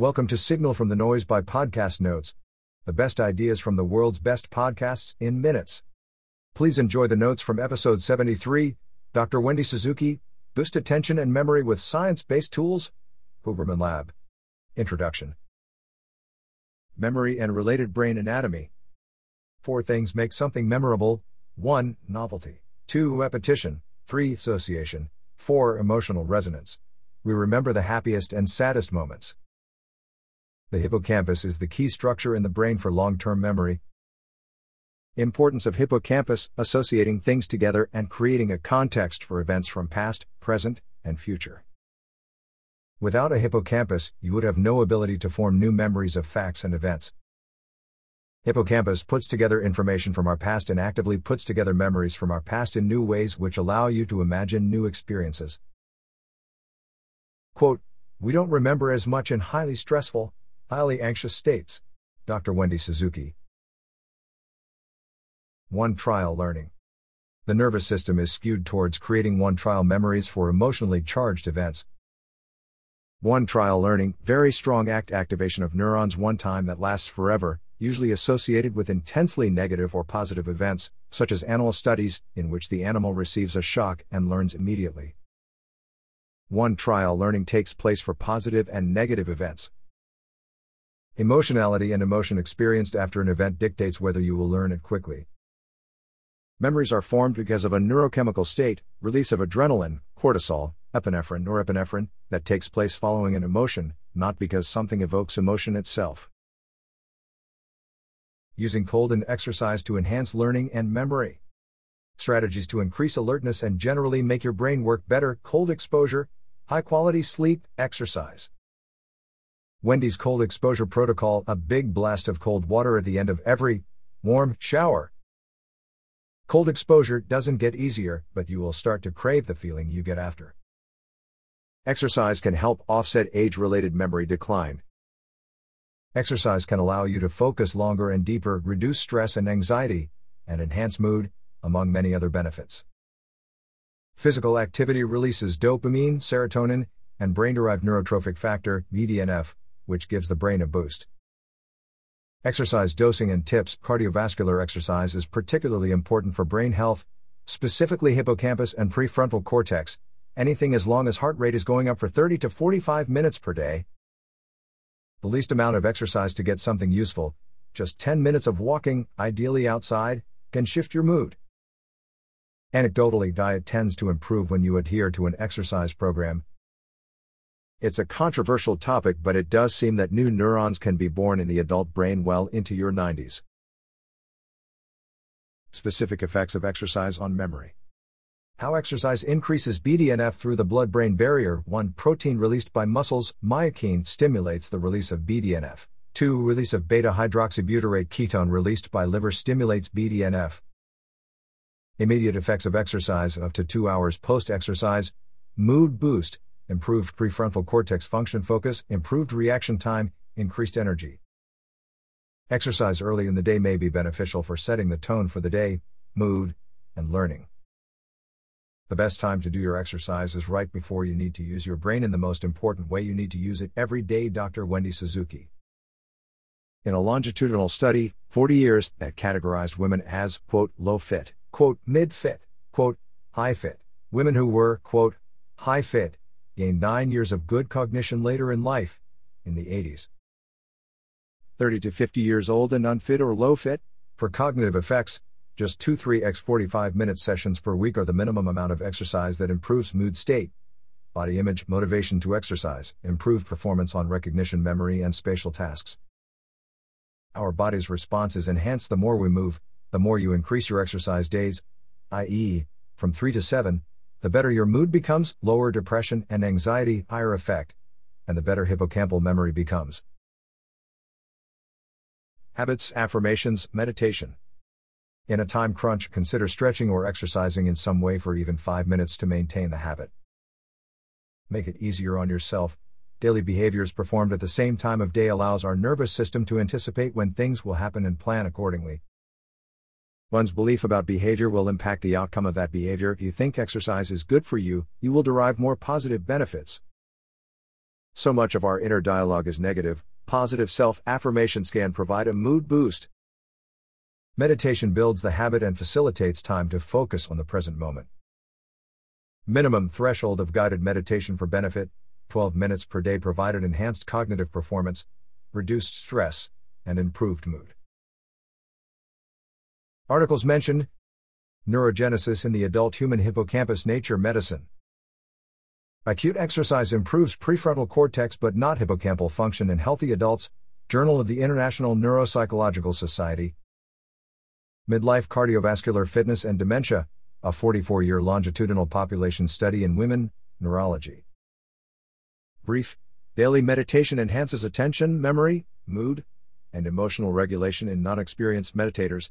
Welcome to Signal from the Noise by Podcast Notes. The best ideas from the world's best podcasts in minutes. Please enjoy the notes from episode 73 Dr. Wendy Suzuki, Boost Attention and Memory with Science Based Tools, Huberman Lab. Introduction Memory and related brain anatomy. Four things make something memorable 1. Novelty, 2. Repetition, 3. Association, 4. Emotional resonance. We remember the happiest and saddest moments. The hippocampus is the key structure in the brain for long term memory. Importance of hippocampus associating things together and creating a context for events from past, present, and future. Without a hippocampus, you would have no ability to form new memories of facts and events. Hippocampus puts together information from our past and actively puts together memories from our past in new ways which allow you to imagine new experiences. Quote, We don't remember as much in highly stressful, highly anxious states. Dr. Wendy Suzuki. 1 Trial Learning. The nervous system is skewed towards creating one trial memories for emotionally charged events. One trial learning, very strong act activation of neurons one time that lasts forever, usually associated with intensely negative or positive events, such as animal studies, in which the animal receives a shock and learns immediately. One trial learning takes place for positive and negative events. Emotionality and emotion experienced after an event dictates whether you will learn it quickly. Memories are formed because of a neurochemical state, release of adrenaline, cortisol, epinephrine, or norepinephrine, that takes place following an emotion, not because something evokes emotion itself. Using cold and exercise to enhance learning and memory. Strategies to increase alertness and generally make your brain work better cold exposure, high quality sleep, exercise. Wendy's cold exposure protocol a big blast of cold water at the end of every warm shower. Cold exposure doesn't get easier, but you will start to crave the feeling you get after. Exercise can help offset age related memory decline. Exercise can allow you to focus longer and deeper, reduce stress and anxiety, and enhance mood, among many other benefits. Physical activity releases dopamine, serotonin, and brain derived neurotrophic factor, BDNF, which gives the brain a boost. Exercise dosing and tips Cardiovascular exercise is particularly important for brain health, specifically hippocampus and prefrontal cortex, anything as long as heart rate is going up for 30 to 45 minutes per day. The least amount of exercise to get something useful, just 10 minutes of walking, ideally outside, can shift your mood. Anecdotally, diet tends to improve when you adhere to an exercise program, it's a controversial topic, but it does seem that new neurons can be born in the adult brain well into your 90s. Specific effects of exercise on memory. How exercise increases BDNF through the blood brain barrier. 1. Protein released by muscles, myokine, stimulates the release of BDNF. 2. Release of beta hydroxybutyrate ketone released by liver stimulates BDNF. Immediate effects of exercise up to 2 hours post exercise. Mood boost, improved prefrontal cortex function focus, improved reaction time, increased energy. Exercise early in the day may be beneficial for setting the tone for the day, mood, and learning. The best time to do your exercise is right before you need to use your brain in the most important way you need to use it every day. Dr. Wendy Suzuki. In a longitudinal study, 40 years, that categorized women as, quote, low fit, quote, mid fit, quote, high fit, women who were, quote, high fit, gained nine years of good cognition later in life, in the 80s. 30 to 50 years old and unfit or low fit, for cognitive effects, just 2 3 x 45 minute sessions per week are the minimum amount of exercise that improves mood state, body image, motivation to exercise, improved performance on recognition memory and spatial tasks. Our body's response is enhanced the more we move, the more you increase your exercise days, i.e., from 3 to 7, the better your mood becomes, lower depression and anxiety, higher effect, and the better hippocampal memory becomes. Habits, affirmations, meditation. In a time crunch, consider stretching or exercising in some way for even 5 minutes to maintain the habit. Make it easier on yourself. Daily behaviors performed at the same time of day allows our nervous system to anticipate when things will happen and plan accordingly. One's belief about behavior will impact the outcome of that behavior. If you think exercise is good for you, you will derive more positive benefits. So much of our inner dialogue is negative, positive self affirmations can provide a mood boost. Meditation builds the habit and facilitates time to focus on the present moment. Minimum threshold of guided meditation for benefit 12 minutes per day provided enhanced cognitive performance, reduced stress, and improved mood. Articles mentioned Neurogenesis in the adult human hippocampus Nature Medicine. Acute exercise improves prefrontal cortex but not hippocampal function in healthy adults. Journal of the International Neuropsychological Society. Midlife Cardiovascular Fitness and Dementia, a 44 year longitudinal population study in women, neurology. Brief Daily meditation enhances attention, memory, mood, and emotional regulation in non experienced meditators.